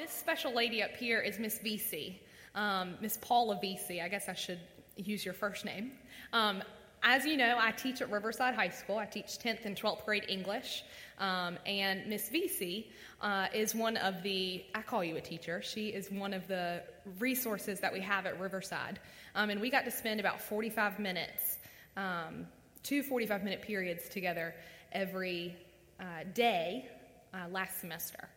This special lady up here is Miss VC, um, Miss Paula VC. I guess I should use your first name. Um, as you know, I teach at Riverside High School. I teach 10th and 12th grade English. Um, and Miss VC uh, is one of the, I call you a teacher, she is one of the resources that we have at Riverside. Um, and we got to spend about 45 minutes, um, two 45 minute periods together every uh, day uh, last semester.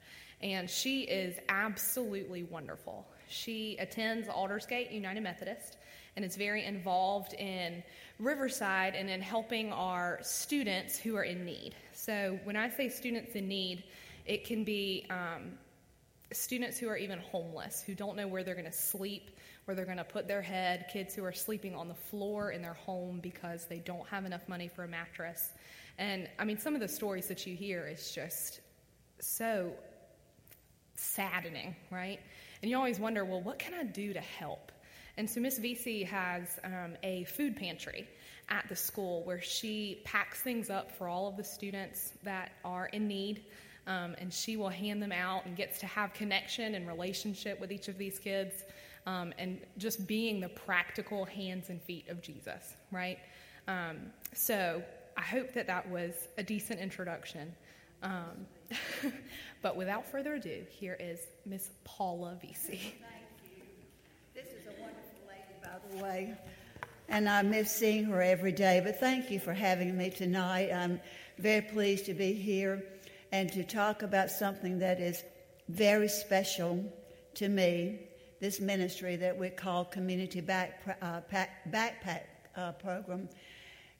And she is absolutely wonderful. She attends Aldersgate United Methodist and is very involved in Riverside and in helping our students who are in need. So, when I say students in need, it can be um, students who are even homeless, who don't know where they're going to sleep, where they're going to put their head, kids who are sleeping on the floor in their home because they don't have enough money for a mattress. And I mean, some of the stories that you hear is just so saddening, right? And you always wonder, well, what can I do to help? And so Miss VC has um, a food pantry at the school where she packs things up for all of the students that are in need. Um, and she will hand them out and gets to have connection and relationship with each of these kids um, and just being the practical hands and feet of Jesus, right? Um, so I hope that that was a decent introduction. But without further ado, here is Miss Paula you. This is a wonderful lady, by the way, and I miss seeing her every day. But thank you for having me tonight. I'm very pleased to be here and to talk about something that is very special to me this ministry that we call Community Back, uh, Backpack uh, Program.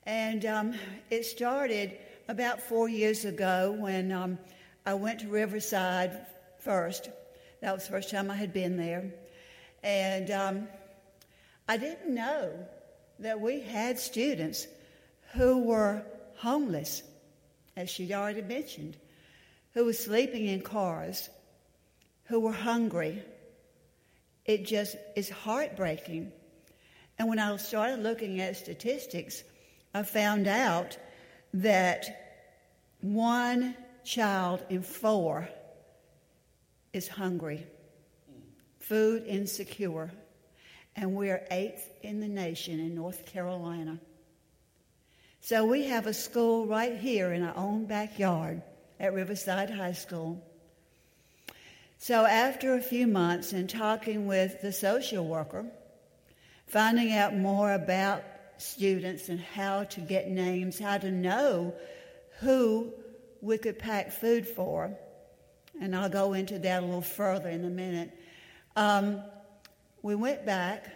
And um, it started about four years ago when um, I went to Riverside first. That was the first time I had been there. And um, I didn't know that we had students who were homeless, as she'd already mentioned, who were sleeping in cars, who were hungry. It just is heartbreaking. And when I started looking at statistics, I found out that one child in four is hungry, food insecure, and we're eighth in the nation in North Carolina. So we have a school right here in our own backyard at Riverside High School. So after a few months and talking with the social worker, finding out more about students and how to get names, how to know who we could pack food for. And I'll go into that a little further in a minute. Um, we went back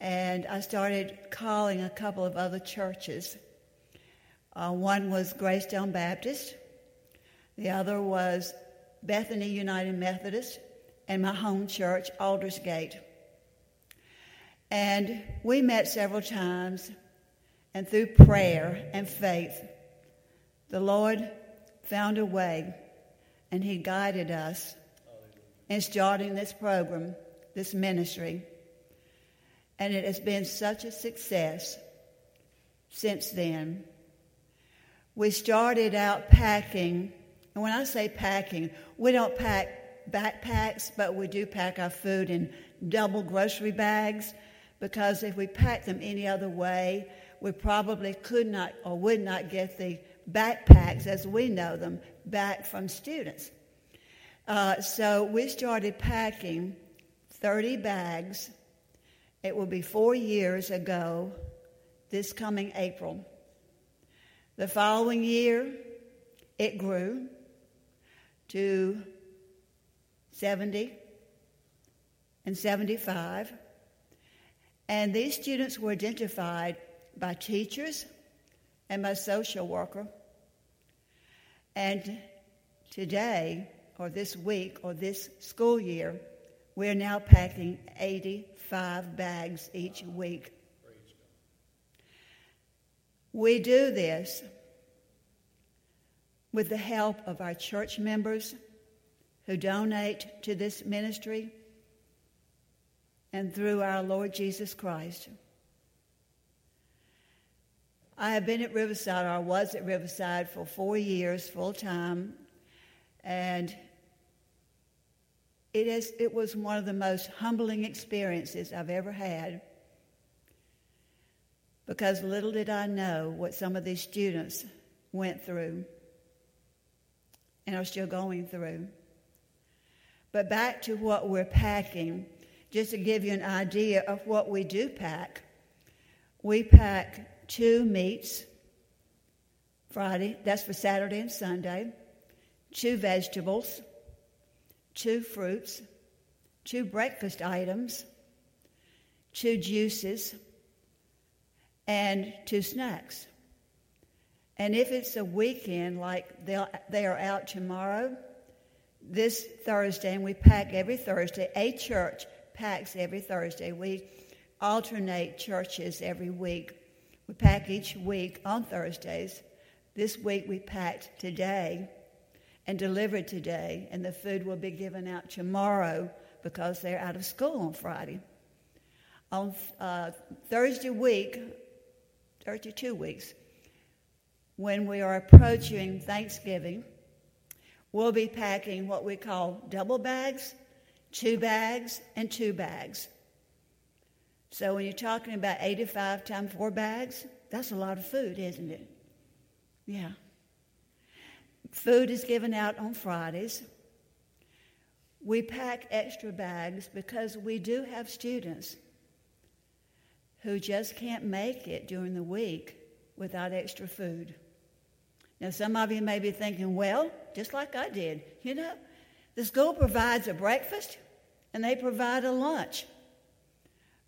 and I started calling a couple of other churches. Uh, one was Greystone Baptist, the other was Bethany United Methodist, and my home church, Aldersgate. And we met several times, and through prayer and faith, the Lord found a way, and He guided us in starting this program, this ministry. And it has been such a success since then. We started out packing, and when I say packing, we don't pack backpacks, but we do pack our food in double grocery bags because if we packed them any other way, we probably could not or would not get the backpacks as we know them back from students. Uh, so we started packing 30 bags. It will be four years ago, this coming April. The following year, it grew to 70 and 75. And these students were identified by teachers and by social worker. And today, or this week, or this school year, we're now packing 85 bags each week. We do this with the help of our church members who donate to this ministry and through our Lord Jesus Christ. I have been at Riverside, or I was at Riverside, for four years full time, and It, is, it was one of the most humbling experiences I've ever had because little did I know what some of these students went through and are still going through. But back to what we're packing, just to give you an idea of what we do pack. We pack two meats Friday, that's for Saturday and Sunday, two vegetables, two fruits, two breakfast items, two juices, and two snacks. And if it's a weekend, like they are out tomorrow, this Thursday, and we pack every Thursday, a church packs every Thursday. We alternate churches every week. We pack each week on Thursdays. This week we packed today and delivered today, and the food will be given out tomorrow because they're out of school on Friday. On uh, Thursday week, 32 weeks, when we are approaching Thanksgiving, we'll be packing what we call double bags, two bags, and two bags. So when you're talking about 85 times four bags, that's a lot of food, isn't it? Yeah. Food is given out on Fridays. We pack extra bags because we do have students who just can't make it during the week without extra food. Now, some of you may be thinking, well, just like I did, you know, the school provides a breakfast and they provide a lunch.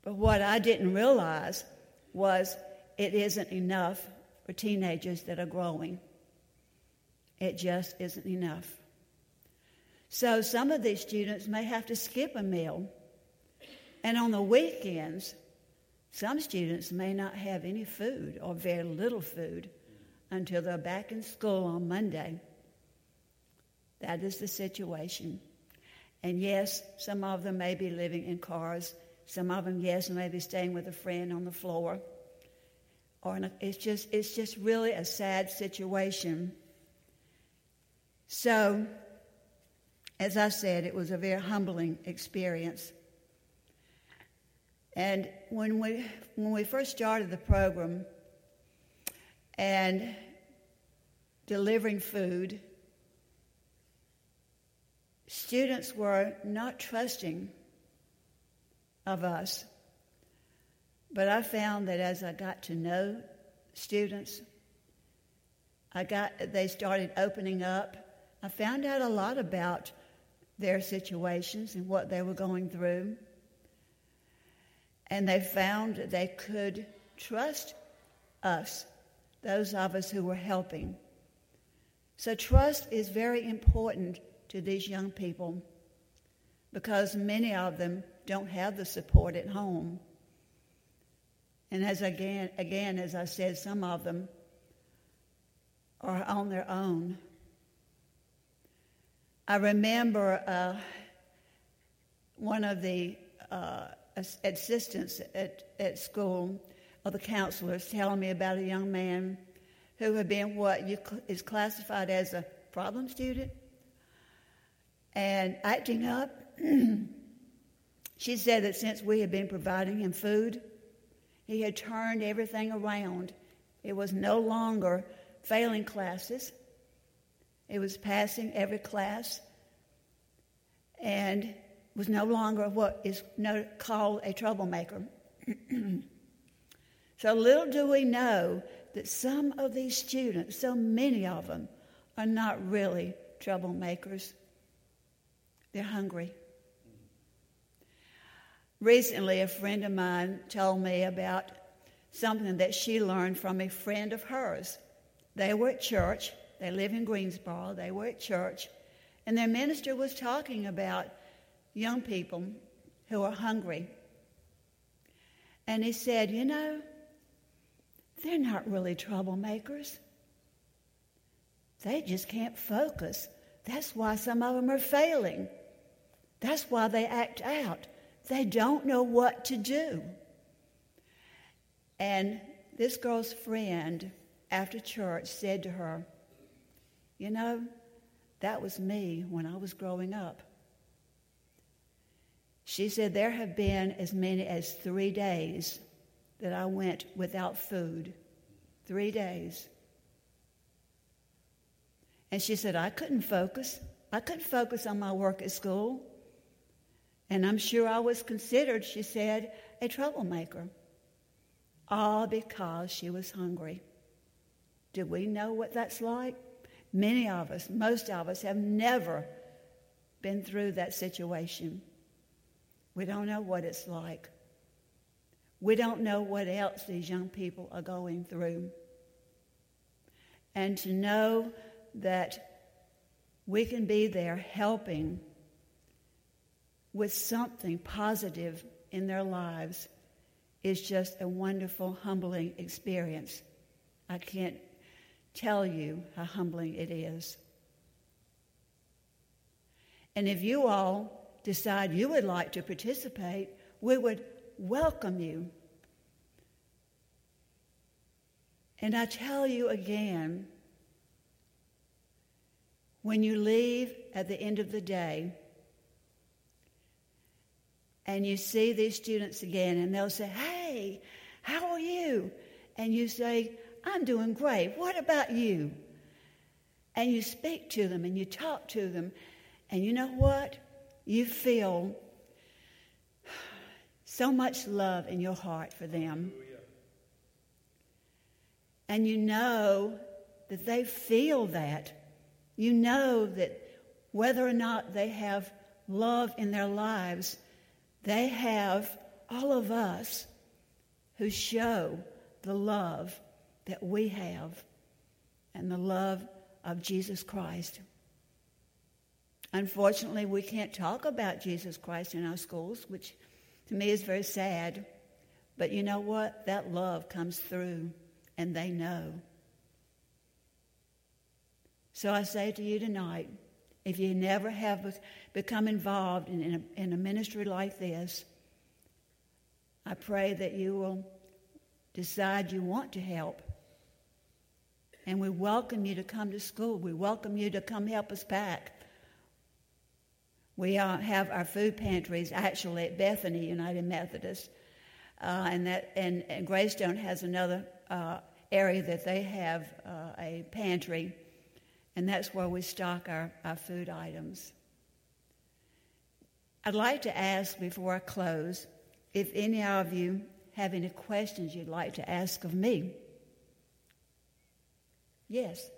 But what I didn't realize was it isn't enough for teenagers that are growing. It just isn't enough. So some of these students may have to skip a meal. And on the weekends, some students may not have any food or very little food until they're back in school on Monday. That is the situation. And yes, some of them may be living in cars. Some of them, yes, may be staying with a friend on the floor. Or a, it's just it's just really a sad situation. So, as I said, it was a very humbling experience. And when we, when we first started the program and delivering food, students were not trusting of us. But I found that as I got to know students, I got they started opening up. I found out a lot about their situations and what they were going through and they found they could trust us, those of us who were helping. So, trust is very important to these young people because many of them don't have the support at home. And as again, again, as I said, some of them are on their own. I remember uh, one of the uh, assistants at, at school or the counselors telling me about a young man who had been what you, is classified as a problem student and acting up. she said that since we had been providing him food, he had turned everything around. It was no longer failing classes, it was passing every class. And was no longer what is called a troublemaker. so little do we know that some of these students, so many of them, are not really troublemakers. They're hungry. Recently, a friend of mine told me about something that she learned from a friend of hers. They were at church, they live in Greensboro, they were at church, and their minister was talking about young people who are hungry. And he said, You know, they're not really troublemakers. They just can't focus. That's why some of them are failing. That's why they act out. They don't know what to do. And this girl's friend, after church, said to her, You know, that was me when I was growing up. She said, There have been as many as three days that I went without food. Three days. And she said, I couldn't focus. I couldn't focus on my work at school. And I'm sure I was considered, she said, a troublemaker. All because she was hungry. Do we know what that's like? Many of us, most of us, have never been through that situation. We don't know what it's like. We don't know what else these young people are going through. And to know that we can be there helping with something positive in their lives is just a wonderful, humbling experience. I can't tell you how humbling it is. And if you all decide you would like to participate, we would welcome you. And I tell you again, when you leave at the end of the day and you see these students again and they'll say, Hey, how are you? And you say, I'm doing great. What about you? And you speak to them and you talk to them. And you know what? You feel so much love in your heart for them. And you know that they feel that. You know that whether or not they have love in their lives, they have all of us who show the love that we have and the love of Jesus Christ. Unfortunately, we can't talk about Jesus Christ in our schools, which to me is very sad. But you know what? That love comes through, and they know. So I say to you tonight if you never have become involved in a, in a ministry like this, I pray that you will decide you want to help. And we welcome you to come to school. We welcome you to come help us pack. We uh, have our food pantries actually at Bethany United Methodist, uh, and that and, and, Greystone has another uh, area that they have uh, a pantry, and that's where we stock our, our food items. I'd like to ask before I close if any of you have any questions you'd like to ask of me. Yes.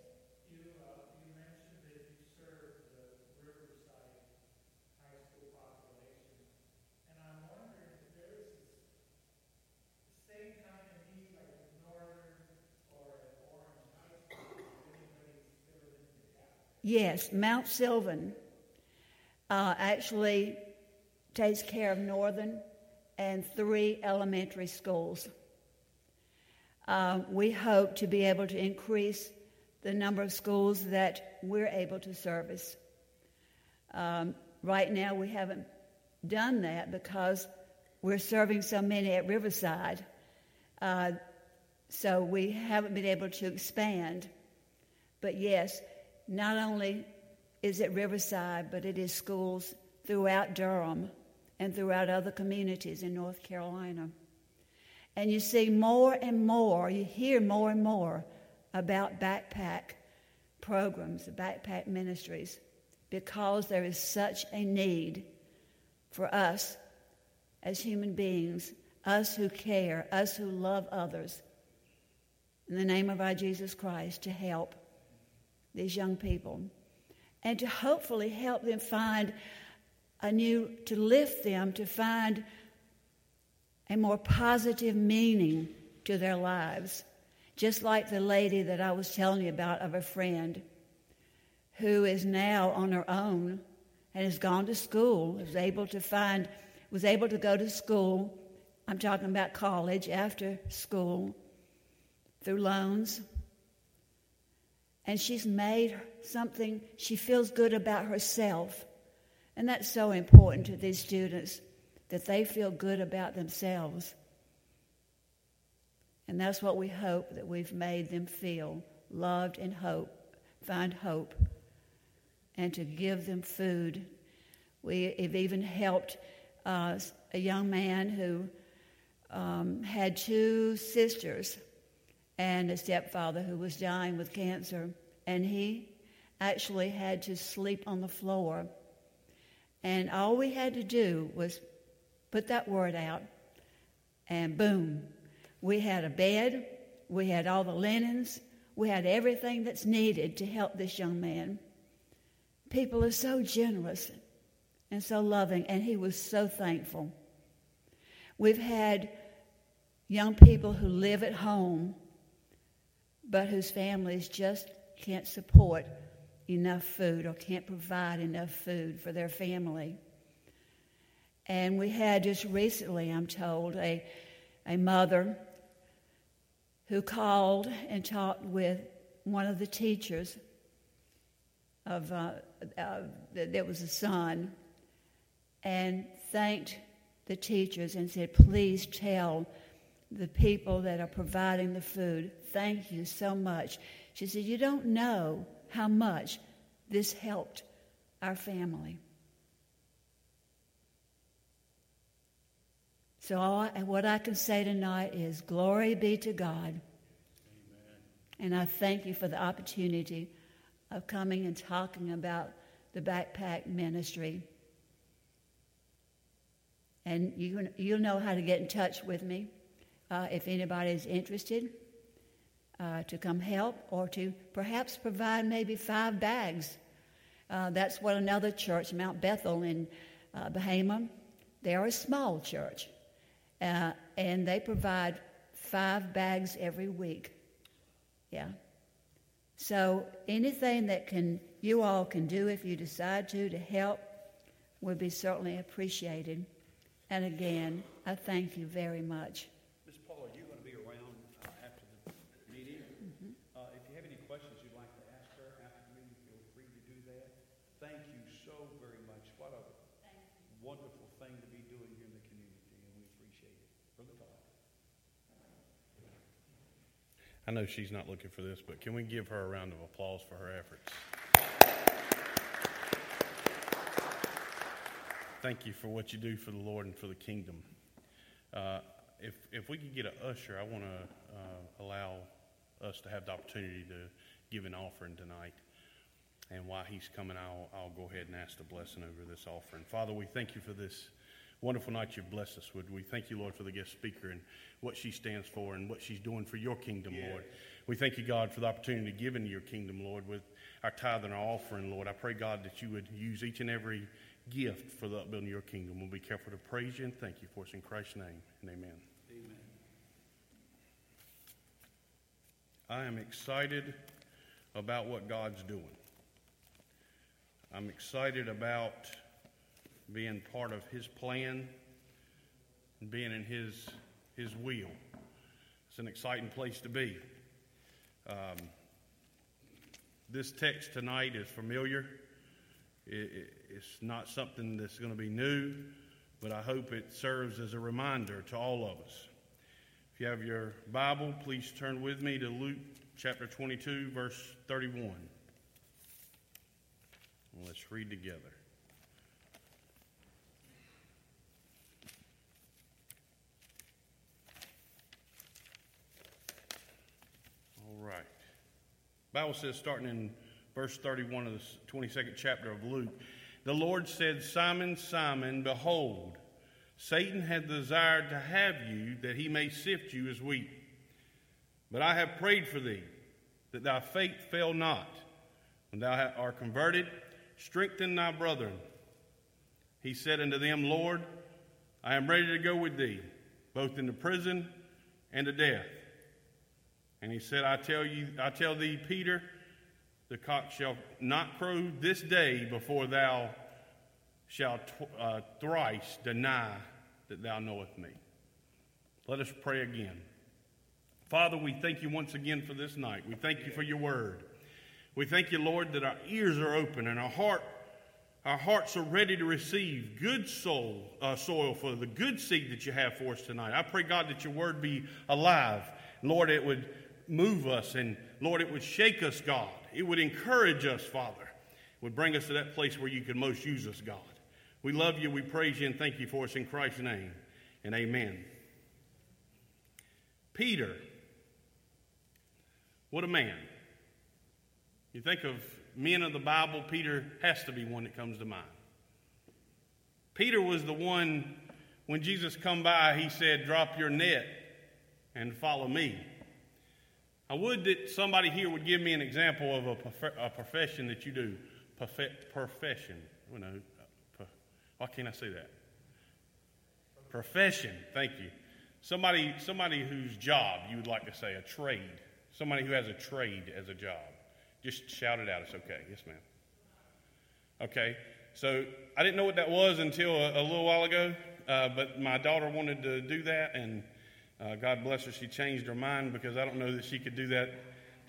Yes, Mount Sylvan uh, actually takes care of Northern and three elementary schools. Uh, we hope to be able to increase the number of schools that we're able to service. Um, right now, we haven't done that because we're serving so many at Riverside. Uh, so we haven't been able to expand. But yes, not only is it Riverside, but it is schools throughout Durham and throughout other communities in North Carolina. And you see more and more, you hear more and more about backpack programs, backpack ministries, because there is such a need for us as human beings, us who care, us who love others, in the name of our Jesus Christ, to help these young people, and to hopefully help them find a new, to lift them to find a more positive meaning to their lives. Just like the lady that I was telling you about of a friend who is now on her own and has gone to school, is able to find, was able to go to school. I'm talking about college after school through loans and she's made something, she feels good about herself. And that's so important to these students that they feel good about themselves. And that's what we hope that we've made them feel loved and hope, find hope, and to give them food. We have even helped uh, a young man who um, had two sisters and a stepfather who was dying with cancer, and he actually had to sleep on the floor. And all we had to do was put that word out, and boom, we had a bed, we had all the linens, we had everything that's needed to help this young man. People are so generous and so loving, and he was so thankful. We've had young people who live at home, but whose families just can't support enough food or can't provide enough food for their family. And we had just recently, I'm told, a, a mother who called and talked with one of the teachers of uh, uh, there was a son and thanked the teachers and said, Please tell the people that are providing the food, thank you so much. She said, You don't know how much this helped our family. So, all, what I can say tonight is glory be to God. Amen. And I thank you for the opportunity of coming and talking about the backpack ministry. And you, you'll know how to get in touch with me uh, if anybody is interested uh, to come help or to perhaps provide maybe five bags. Uh, that's what another church, Mount Bethel in uh, Bahama, they are a small church. Uh, and they provide five bags every week. Yeah. So anything that can you all can do if you decide to to help would be certainly appreciated. And again, I thank you very much. Ms. Paula, you're going to be around uh, after the meeting. Mm-hmm. Uh, if you have any questions you'd like to ask her after the meeting, feel free to do that. Thank you so very much. What a wonderful thing to be doing here in the community, and we appreciate it. Brother Todd. I know she's not looking for this, but can we give her a round of applause for her efforts? Thank you for what you do for the Lord and for the kingdom. Uh, if, if we could get an usher, I want to uh, allow us to have the opportunity to give an offering tonight. And while he's coming, I'll, I'll go ahead and ask the blessing over this offering. Father, we thank you for this wonderful night you've blessed us with. We thank you, Lord, for the guest speaker and what she stands for and what she's doing for your kingdom, yeah. Lord. We thank you, God, for the opportunity given to give into your kingdom, Lord, with our tithe and our offering, Lord. I pray, God, that you would use each and every gift for the upbuilding of your kingdom. We'll be careful to praise you and thank you for us in Christ's name and amen. Amen. I am excited about what God's doing. I'm excited about being part of His plan and being in His, His will. It's an exciting place to be. Um, this text tonight is familiar. It, it, it's not something that's going to be new, but I hope it serves as a reminder to all of us. If you have your Bible, please turn with me to Luke chapter 22, verse 31. Let's read together. All right. Bible says, starting in verse 31 of the 22nd chapter of Luke, the Lord said, Simon, Simon, behold, Satan hath desired to have you that he may sift you as wheat. But I have prayed for thee, that thy faith fail not. When thou art converted, strengthen thy brethren. He said unto them, Lord, I am ready to go with thee, both into prison and to death. And he said, I tell you, I tell thee, Peter, the cock shall not crow this day before thou shalt uh, thrice deny that thou knowest me. Let us pray again. Father, we thank you once again for this night. We thank you for your word. We thank you, Lord, that our ears are open and our heart, our hearts are ready to receive good soul, uh, soil for the good seed that you have for us tonight. I pray, God, that your word be alive. Lord, it would move us and Lord, it would shake us, God. It would encourage us, Father. It would bring us to that place where you can most use us, God. We love you, we praise you, and thank you for us in Christ's name. And amen. Peter, what a man. You think of men of the Bible, Peter has to be one that comes to mind. Peter was the one when Jesus come by, he said, "Drop your net and follow me." I would that somebody here would give me an example of a, prof- a profession that you do. Profe- profession. You know, uh, why can't I say that? Profession. Thank you. Somebody, somebody whose job you would like to say a trade. Somebody who has a trade as a job. Just shout it out. It's okay. Yes, ma'am. Okay. So I didn't know what that was until a, a little while ago, uh, but my daughter wanted to do that, and uh, God bless her, she changed her mind because I don't know that she could do that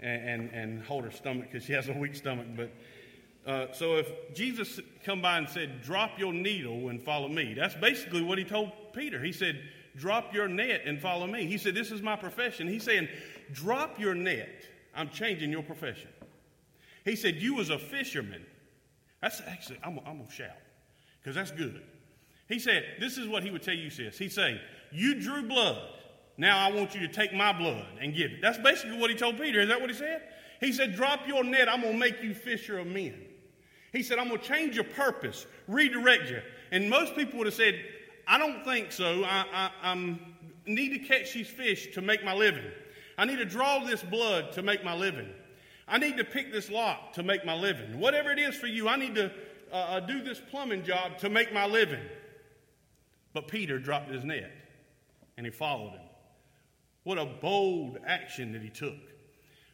and, and, and hold her stomach because she has a weak stomach. But uh, so if Jesus come by and said, "Drop your needle and follow me," that's basically what he told Peter. He said, "Drop your net and follow me." He said, "This is my profession." He's saying, "Drop your net. I'm changing your profession." He said, "You was a fisherman." That's actually I'm, I'm gonna shout because that's good. He said, "This is what he would tell you, sis." He'd say, "You drew blood." Now I want you to take my blood and give it. That's basically what he told Peter. Is that what he said? He said, Drop your net. I'm going to make you fisher of men. He said, I'm going to change your purpose, redirect you. And most people would have said, I don't think so. I, I I'm, need to catch these fish to make my living. I need to draw this blood to make my living. I need to pick this lock to make my living. Whatever it is for you, I need to uh, uh do this plumbing job to make my living. But Peter dropped his net and he followed him. What a bold action that he took.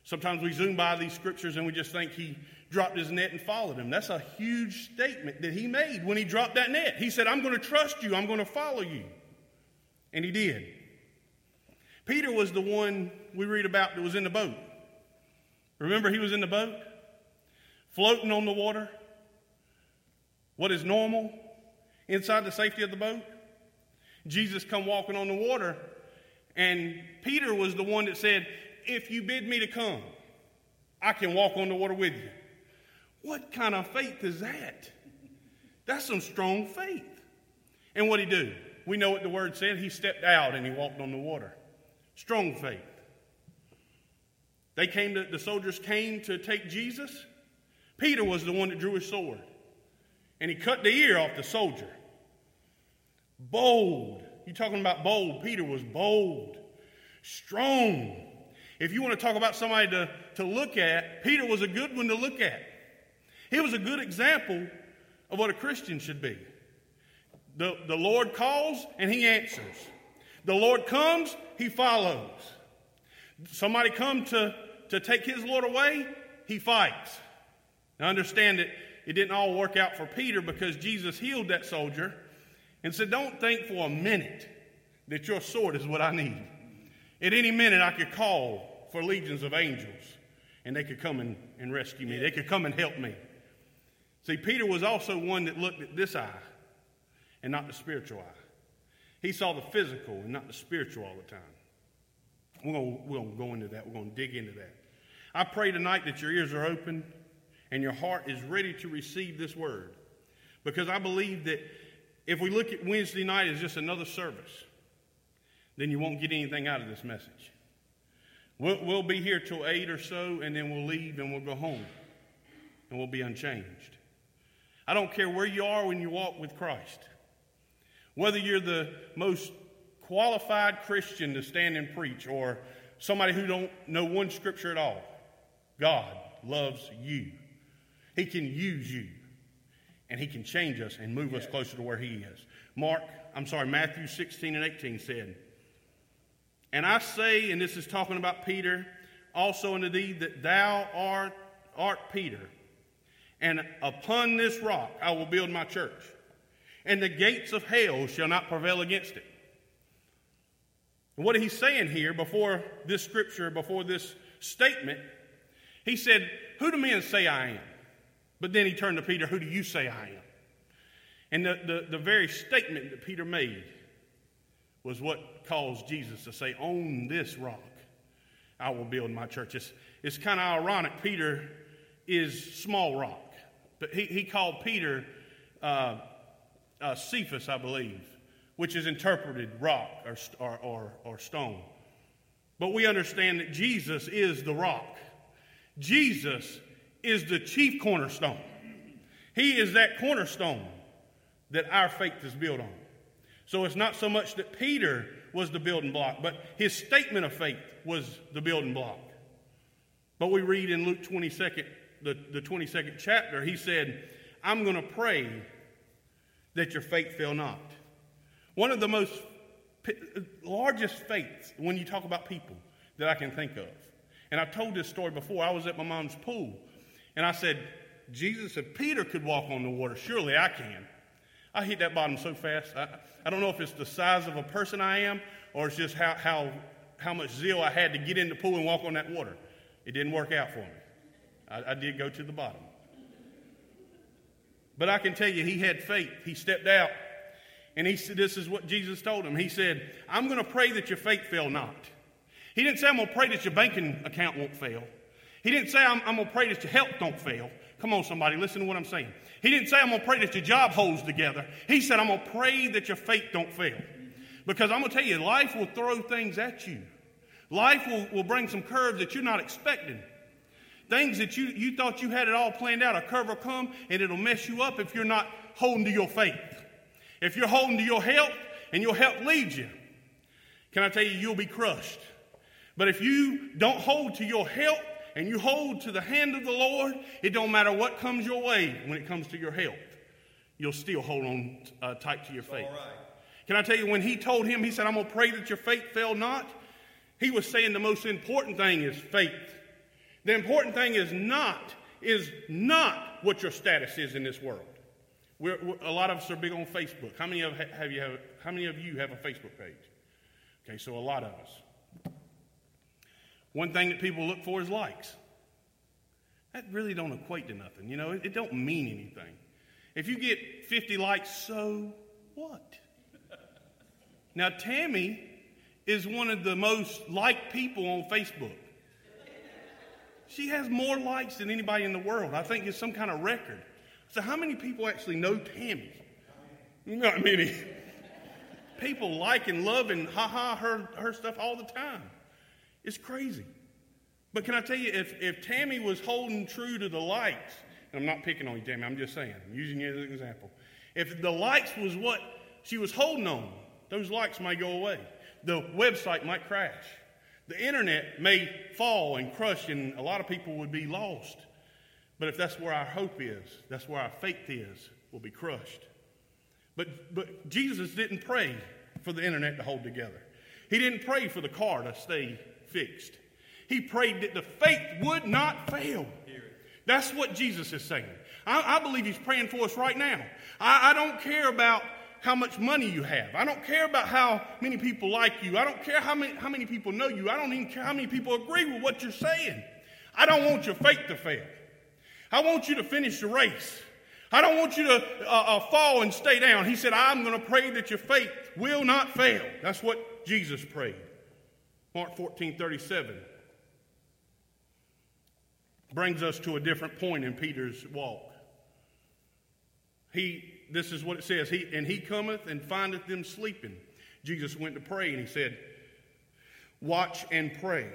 Sometimes we zoom by these scriptures and we just think he dropped his net and followed him. That's a huge statement that he made when he dropped that net. He said, I'm going to trust you, I'm going to follow you. And he did. Peter was the one we read about that was in the boat. Remember, he was in the boat, floating on the water. What is normal inside the safety of the boat? Jesus come walking on the water and Peter was the one that said, If you bid me to come, I can walk on the water with you. What kind of faith is that? That's some strong faith. And what he do? We know what the word said. He stepped out and he walked on the water. Strong faith. They came to, the soldiers came to take Jesus. Peter was the one that drew his sword. And he cut the ear off the soldier. Bold you're talking about bold. Peter was bold, strong. If you want to talk about somebody to, to look at, Peter was a good one to look at. He was a good example of what a Christian should be. The, the Lord calls and he answers. The Lord comes, he follows. Somebody come to, to take his Lord away, he fights. Now understand that it didn't all work out for Peter because Jesus healed that soldier and said, Don't think for a minute that your sword is what I need. At any minute, I could call for legions of angels and they could come and, and rescue me. They could come and help me. See, Peter was also one that looked at this eye and not the spiritual eye. He saw the physical and not the spiritual all the time. We're going we're gonna go into that. We're going to dig into that. I pray tonight that your ears are open and your heart is ready to receive this word. Because I believe that if we look at Wednesday night as just another service, then you won't get anything out of this message. We'll, we'll be here till 8 or so, and then we'll leave and we'll go home, and we'll be unchanged. I don't care where you are when you walk with Christ. Whether you're the most qualified Christian to stand and preach or somebody who don't know one scripture at all, God loves you. He can use you and he can change us and move us closer to where he is. Mark, I'm sorry, Matthew 16 and 18 said, And I say, and this is talking about Peter, also unto thee that thou art, art Peter, and upon this rock I will build my church, and the gates of hell shall not prevail against it. And what he's saying here before this scripture, before this statement, he said, Who do men say I am? But then he turned to Peter, Who do you say I am? And the, the, the very statement that Peter made was what caused Jesus to say, On this rock I will build my church. It's, it's kind of ironic. Peter is small rock, but he, he called Peter uh, uh, Cephas, I believe, which is interpreted rock or, or, or, or stone. But we understand that Jesus is the rock. Jesus is the chief cornerstone. He is that cornerstone that our faith is built on. So it's not so much that Peter was the building block, but his statement of faith was the building block. But we read in Luke 22nd, the, the 22nd chapter, he said, I'm going to pray that your faith fail not. One of the most largest faiths when you talk about people that I can think of. And I've told this story before. I was at my mom's pool, and I said, Jesus, if Peter could walk on the water, surely I can. I hit that bottom so fast. I, I don't know if it's the size of a person I am or it's just how, how, how much zeal I had to get in the pool and walk on that water. It didn't work out for me. I, I did go to the bottom. But I can tell you, he had faith. He stepped out and he said, This is what Jesus told him. He said, I'm going to pray that your faith fail not. He didn't say, I'm going to pray that your banking account won't fail. He didn't say, I'm, I'm going to pray that your health don't fail. Come on, somebody, listen to what I'm saying. He didn't say, I'm going to pray that your job holds together. He said, I'm going to pray that your faith don't fail. Because I'm going to tell you, life will throw things at you. Life will, will bring some curves that you're not expecting. Things that you, you thought you had it all planned out, a curve will come and it'll mess you up if you're not holding to your faith. If you're holding to your health and your health leads you, can I tell you, you'll be crushed. But if you don't hold to your health and you hold to the hand of the Lord, it don't matter what comes your way when it comes to your health. You'll still hold on uh, tight to your faith. Can I tell you, when he told him, he said, I'm going to pray that your faith fail not, he was saying the most important thing is faith. The important thing is not, is not what your status is in this world. We're, we're, a lot of us are big on Facebook. How many of, have you have, how many of you have a Facebook page? Okay, so a lot of us. One thing that people look for is likes. That really don't equate to nothing. You know, it, it don't mean anything. If you get 50 likes, so what? now, Tammy is one of the most liked people on Facebook. She has more likes than anybody in the world. I think it's some kind of record. So, how many people actually know Tammy? Not many. People like and love and ha ha her, her stuff all the time. It's crazy. But can I tell you, if, if Tammy was holding true to the lights, and I'm not picking on you, Tammy, I'm just saying, I'm using you as an example. If the lights was what she was holding on, those lights might go away. The website might crash. The internet may fall and crush, and a lot of people would be lost. But if that's where our hope is, that's where our faith is, we'll be crushed. But, but Jesus didn't pray for the internet to hold together. He didn't pray for the car to stay fixed. He prayed that the faith would not fail. That's what Jesus is saying. I, I believe He's praying for us right now. I, I don't care about how much money you have. I don't care about how many people like you. I don't care how many, how many people know you. I don't even care how many people agree with what you're saying. I don't want your faith to fail. I want you to finish the race. I don't want you to uh, uh, fall and stay down. He said, I'm going to pray that your faith will not fail. That's what Jesus prayed. Mark 14 37 brings us to a different point in Peter's walk. He, this is what it says, he, and he cometh and findeth them sleeping. Jesus went to pray and he said, Watch and pray.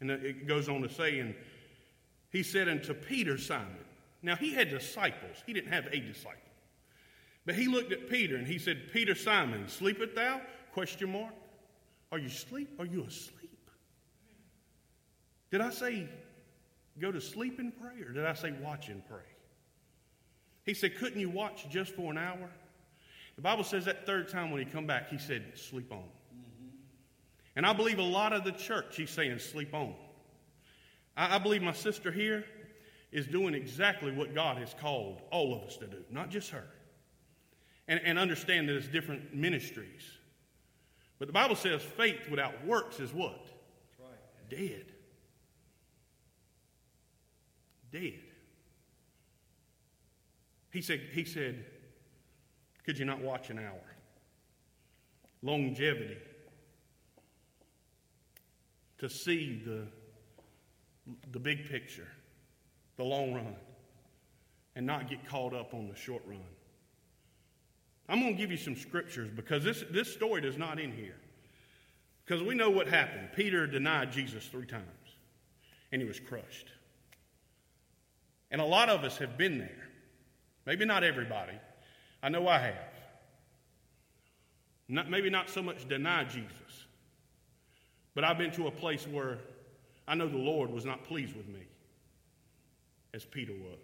And it goes on to say, and he said unto Peter, Simon. Now he had disciples, he didn't have a disciple. But he looked at Peter and he said, Peter Simon, sleepeth thou? Question mark. Are you asleep? Are you asleep? Did I say go to sleep and pray, or did I say watch and pray? He said, Couldn't you watch just for an hour? The Bible says that third time when he come back, he said, Sleep on. And I believe a lot of the church, he's saying, Sleep on. I, I believe my sister here is doing exactly what God has called all of us to do, not just her. And, and understand that it's different ministries. But the Bible says faith without works is what? Right. Dead. Dead. He said, he said, could you not watch an hour? Longevity. To see the, the big picture, the long run, and not get caught up on the short run. I'm going to give you some scriptures because this, this story does not end here. Because we know what happened. Peter denied Jesus three times, and he was crushed. And a lot of us have been there. Maybe not everybody. I know I have. Not, maybe not so much deny Jesus, but I've been to a place where I know the Lord was not pleased with me as Peter was.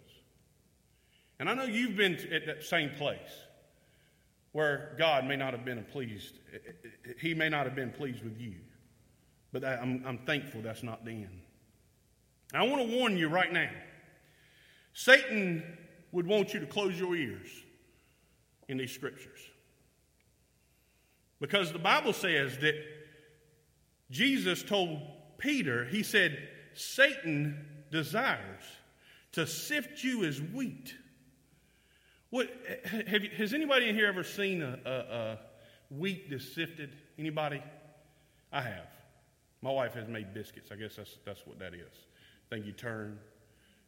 And I know you've been at that same place where God may not have been pleased. He may not have been pleased with you. But I'm, I'm thankful that's not the end. I want to warn you right now Satan would want you to close your ears in these scriptures. Because the Bible says that Jesus told Peter, he said, Satan desires to sift you as wheat. What, have you, has anybody in here ever seen a, a, a wheat that's sifted? Anybody? I have. My wife has made biscuits. I guess that's, that's what that is. Thing you turn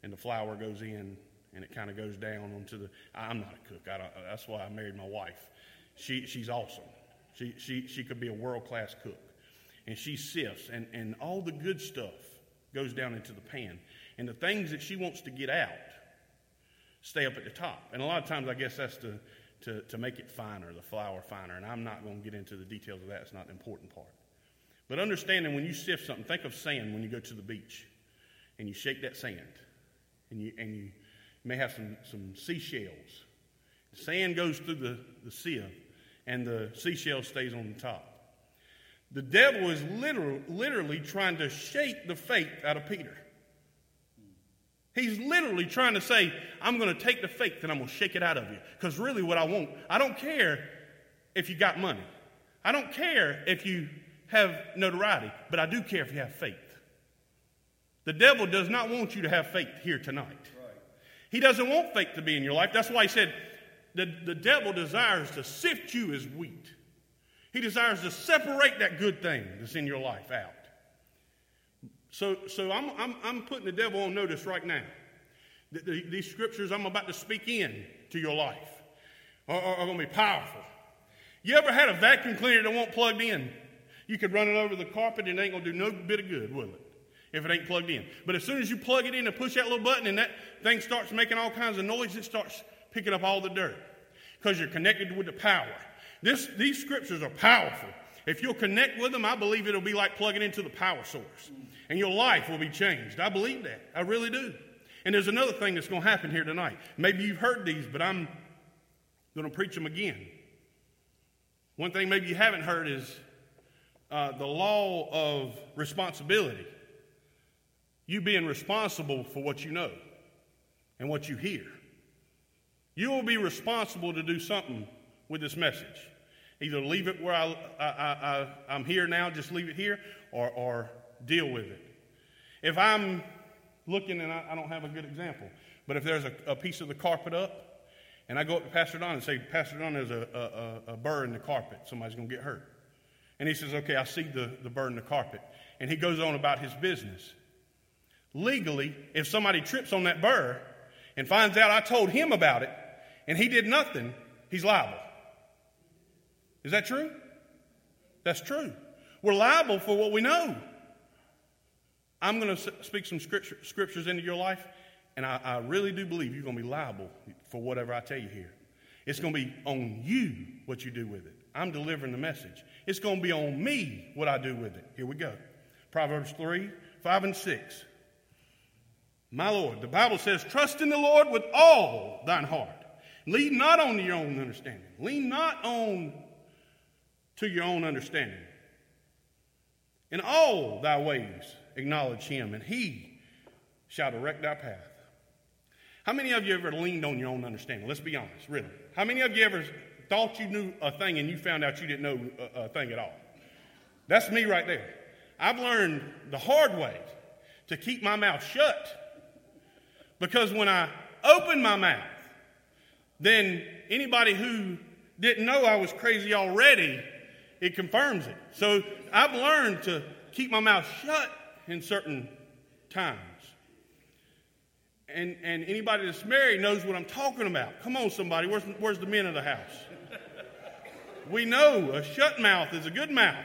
and the flour goes in and it kind of goes down onto the. I'm not a cook. I don't, that's why I married my wife. She, she's awesome. She, she, she could be a world class cook. And she sifts, and, and all the good stuff goes down into the pan. And the things that she wants to get out stay up at the top. And a lot of times, I guess that's to, to, to make it finer, the flour finer. And I'm not going to get into the details of that, it's not the important part. But understanding when you sift something, think of sand when you go to the beach and you shake that sand and you, and you may have some, some seashells. The sand goes through the, the sieve and the seashell stays on the top. The devil is literal, literally trying to shake the faith out of Peter. He's literally trying to say, I'm going to take the faith and I'm going to shake it out of you. Because really, what I want, I don't care if you got money. I don't care if you have notoriety, but I do care if you have faith. The devil does not want you to have faith here tonight. Right. He doesn't want faith to be in your life. That's why he said the, the devil desires to sift you as wheat. He desires to separate that good thing that's in your life out. So, so I'm, I'm, I'm putting the devil on notice right now. The, the, these scriptures I'm about to speak in to your life are, are, are going to be powerful. You ever had a vacuum cleaner that won't plugged in? You could run it over the carpet and it ain't going to do no bit of good, will it? If it ain't plugged in. But as soon as you plug it in and push that little button and that thing starts making all kinds of noise, it starts picking up all the dirt because you're connected with the power. This, these scriptures are powerful. If you'll connect with them, I believe it'll be like plugging into the power source. And your life will be changed. I believe that. I really do. And there's another thing that's going to happen here tonight. Maybe you've heard these, but I'm going to preach them again. One thing maybe you haven't heard is uh, the law of responsibility. You being responsible for what you know and what you hear. You will be responsible to do something with this message. Either leave it where I, I, I, am here now, just leave it here, or, or deal with it. If I'm looking, and I, I don't have a good example, but if there's a, a, piece of the carpet up, and I go up to Pastor Don and say, Pastor Don, there's a, a, a burr in the carpet, somebody's going to get hurt. And he says, Okay, I see the, the burr in the carpet. And he goes on about his business. Legally, if somebody trips on that burr and finds out I told him about it and he did nothing, he's liable. Is that true? That's true. We're liable for what we know. I'm going to speak some scripture, scriptures into your life, and I, I really do believe you're going to be liable for whatever I tell you here. It's going to be on you what you do with it. I'm delivering the message. It's going to be on me what I do with it. Here we go. Proverbs 3, 5, and 6. My Lord, the Bible says, Trust in the Lord with all thine heart. Lean not on your own understanding. Lean not on to your own understanding. In all thy ways acknowledge him, and he shall direct thy path. How many of you ever leaned on your own understanding? Let's be honest, really. How many of you ever thought you knew a thing and you found out you didn't know a, a thing at all? That's me right there. I've learned the hard way to keep my mouth shut because when I open my mouth, then anybody who didn't know I was crazy already it confirms it. So I've learned to keep my mouth shut in certain times. And, and anybody that's married knows what I'm talking about. Come on, somebody. Where's, where's the men of the house? We know a shut mouth is a good mouth.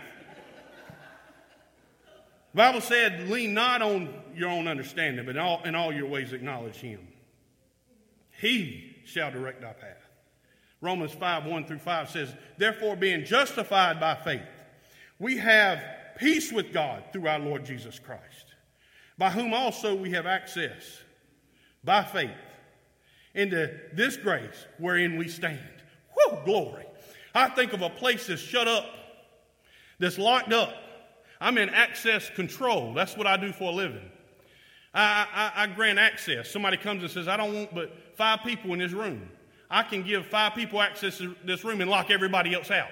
The Bible said, lean not on your own understanding, but in all, in all your ways acknowledge him. He shall direct our path. Romans 5 1 through 5 says, Therefore, being justified by faith, we have peace with God through our Lord Jesus Christ, by whom also we have access by faith into this grace wherein we stand. Whew, glory. I think of a place that's shut up, that's locked up. I'm in access control. That's what I do for a living. I, I, I grant access. Somebody comes and says, I don't want but five people in this room. I can give five people access to this room and lock everybody else out.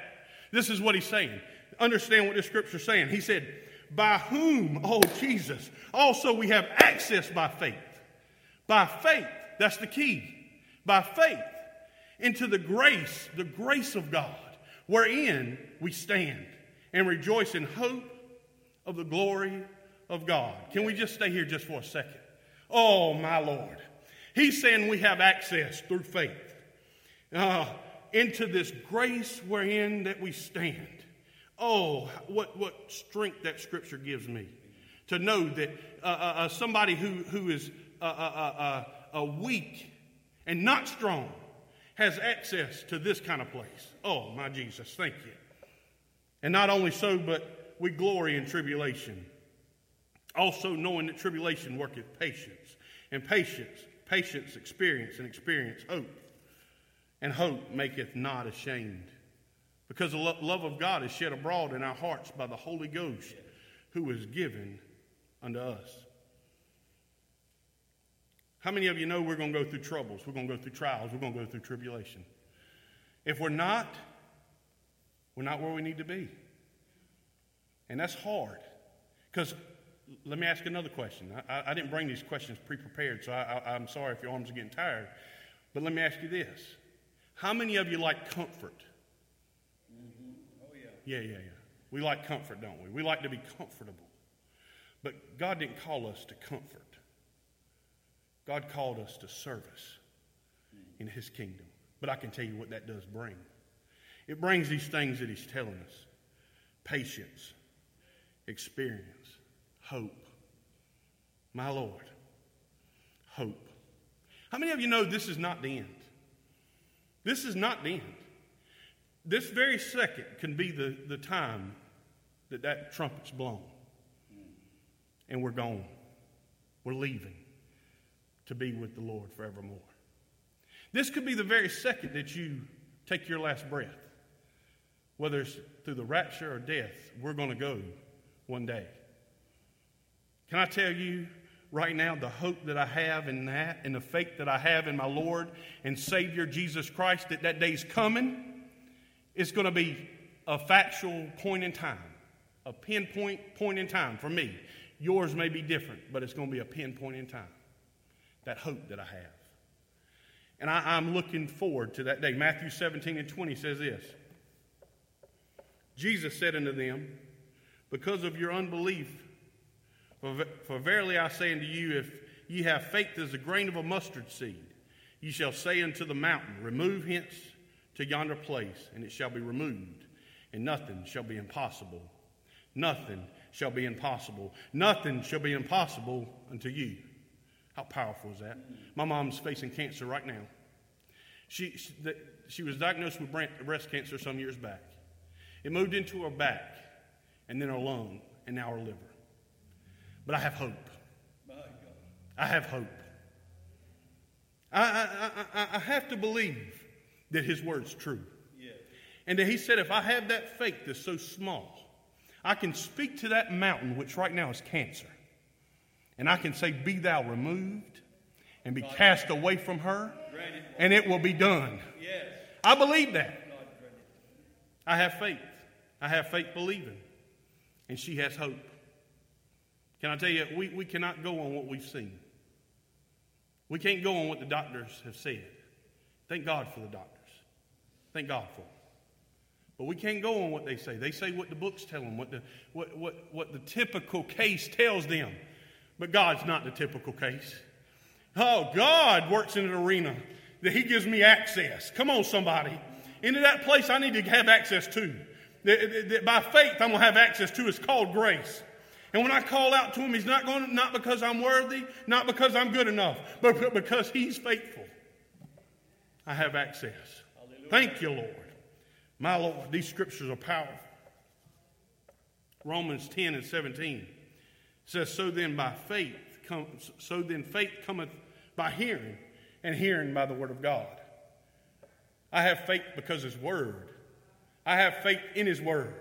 This is what he's saying. Understand what the scripture's saying. He said, By whom, oh Jesus, also we have access by faith. By faith, that's the key. By faith into the grace, the grace of God, wherein we stand and rejoice in hope of the glory of God. Can we just stay here just for a second? Oh, my Lord. He's saying we have access through faith uh, into this grace wherein that we stand. Oh, what, what strength that scripture gives me to know that uh, uh, uh somebody who, who is uh, uh, uh, weak and not strong has access to this kind of place. Oh, my Jesus, thank you. And not only so, but we glory in tribulation. Also, knowing that tribulation worketh patience, and patience, patience, experience, and experience, hope. And hope maketh not ashamed. Because the love of God is shed abroad in our hearts by the Holy Ghost, who is given unto us. How many of you know we're going to go through troubles? We're going to go through trials. We're going to go through tribulation. If we're not, we're not where we need to be. And that's hard. Because let me ask another question. I, I, didn't bring these questions pre prepared, so I, am sorry if your arms are getting tired. But let me ask you this How many of you like comfort? Mm-hmm. Oh, yeah. Yeah, yeah, yeah. We like comfort, don't we? We like to be comfortable. But God didn't call us to comfort. God called us to service in His kingdom. But I can tell you what that does bring. It brings these things that He's telling us patience, experience, hope. My Lord, hope. How many of you know this is not the end? This is not the end. This very second can be the, the time that that trumpet's blown. And we're gone. We're leaving to be with the Lord forevermore. This could be the very second that you take your last breath. Whether it's through the rapture or death, we're going to go one day. Can I tell you right now the hope that I have in that and the faith that I have in my Lord and Savior Jesus Christ that that day's coming? It's going to be a factual point in time, a pinpoint point in time for me. Yours may be different, but it's going to be a pinpoint in time that hope that I have. And I, am looking forward to that day. Matthew 17 and 20 says this Jesus said unto them, Because of your unbelief, for, for verily I say unto you, if ye have faith as a grain of a mustard seed, ye shall say unto the mountain, Remove hence to yonder place, and it shall be removed, and nothing shall be impossible. Nothing shall be impossible. Nothing shall be impossible unto you. How powerful is that? My mom's facing cancer right now. She, she, the, she was diagnosed with breast cancer some years back. It moved into her back, and then her lung, and now her liver. But I have hope. I have hope. I, I, I, I have to believe that his word's true. Yeah. And that he said, if I have that faith that's so small, I can speak to that mountain, which right now is cancer, and I can say, Be thou removed and be cast away from her, and it will be done. I believe that. I have faith. I have faith believing. And she has hope. Can I tell you, we, we cannot go on what we've seen. We can't go on what the doctors have said. Thank God for the doctors. Thank God for them. But we can't go on what they say. They say what the books tell them, what the, what, what, what the typical case tells them. But God's not the typical case. Oh, God works in an arena that He gives me access. Come on, somebody. into that place I need to have access to. That, that by faith I'm going to have access to. It's called grace. And when I call out to him, he's not going to, not because I'm worthy, not because I'm good enough, but because he's faithful. I have access. Hallelujah. Thank you, Lord. My Lord, these scriptures are powerful. Romans 10 and 17 says, So then by faith, come, so then faith cometh by hearing, and hearing by the word of God. I have faith because his word. I have faith in his word.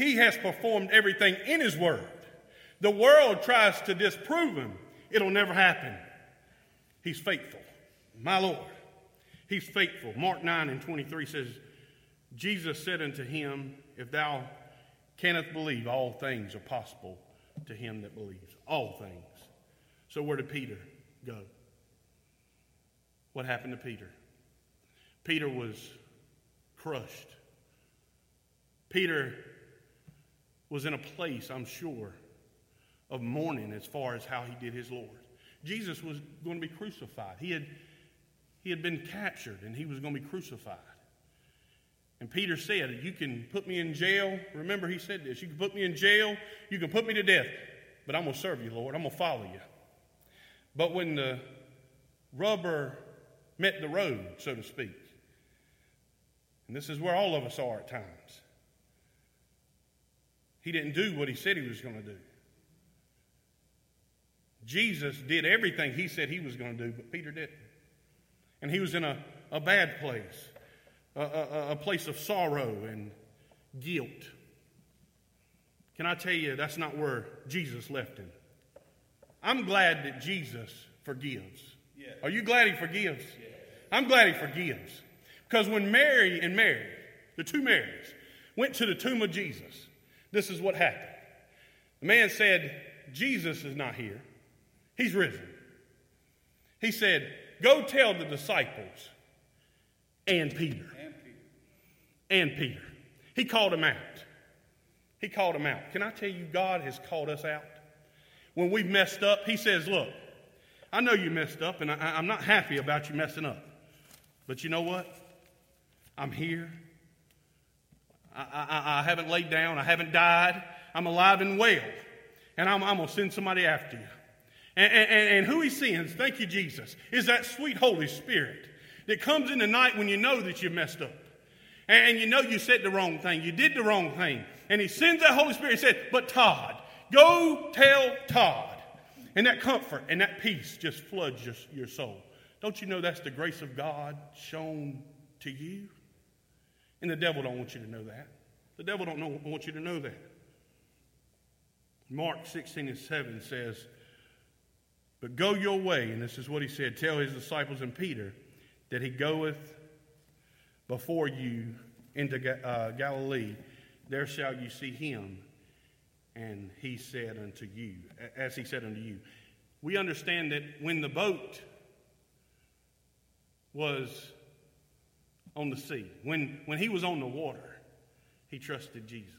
He has performed everything in his word. The world tries to disprove him. It'll never happen. He's faithful. My Lord. He's faithful. Mark 9 and 23 says, Jesus said unto him, If thou canst believe, all things are possible to him that believes. All things. So where did Peter go? What happened to Peter? Peter was crushed. Peter was in a place, I'm sure, of mourning as far as how he did his Lord. Jesus was going to be crucified. He had, he had been captured and he was going to be crucified. And Peter said, You can put me in jail. Remember, he said this You can put me in jail, you can put me to death, but I'm going to serve you, Lord. I'm going to follow you. But when the rubber met the road, so to speak, and this is where all of us are at times, he didn't do what he said he was going to do. Jesus did everything he said he was going to do, but Peter didn't. And he was in a, a bad place a, a, a place of sorrow and guilt. Can I tell you, that's not where Jesus left him. I'm glad that Jesus forgives. Yes. Are you glad he forgives? Yes. I'm glad he forgives. Because when Mary and Mary, the two Marys, went to the tomb of Jesus, this is what happened. The man said, Jesus is not here, he's risen. He said, Go tell the disciples and Peter and Peter. He called him out. He called him out. Can I tell you, God has called us out? When we've messed up, He says, Look, I know you messed up, and I, am not happy about you messing up. But you know what? I'm here. I, I, I haven't laid down. I haven't died. I'm alive and well. And I'm, I'm going to send somebody after you. And, and, and who He sends, thank you, Jesus, is that sweet Holy Spirit that comes in the night when you know that you messed up and you know you said the wrong thing, you did the wrong thing. And he sends that Holy Spirit and said, But Todd, go tell Todd. And that comfort and that peace just floods your, your soul. Don't you know that's the grace of God shown to you? And the devil don't want you to know that. The devil don't know, want you to know that. Mark 16 and 7 says, But go your way, and this is what he said, tell his disciples and Peter that he goeth before you into uh, Galilee, there shall you see him. And he said unto you, as he said unto you. We understand that when the boat was on the sea, when, when he was on the water, he trusted Jesus.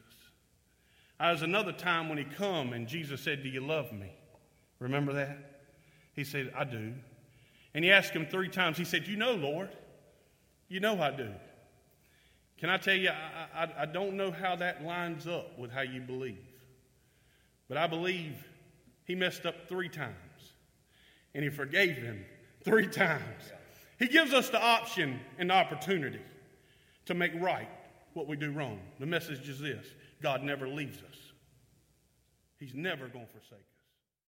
There was another time when he come and Jesus said, Do you love me? Remember that? He said, I do. And he asked him three times. He said, You know, Lord. You know I do. Can I tell you, I, I, I, don't know how that lines up with how you believe. But I believe he messed up three times. And he forgave him three times. He gives us the option and the opportunity to make right what we do wrong. The message is this God never leaves us, He's never going to forsake us.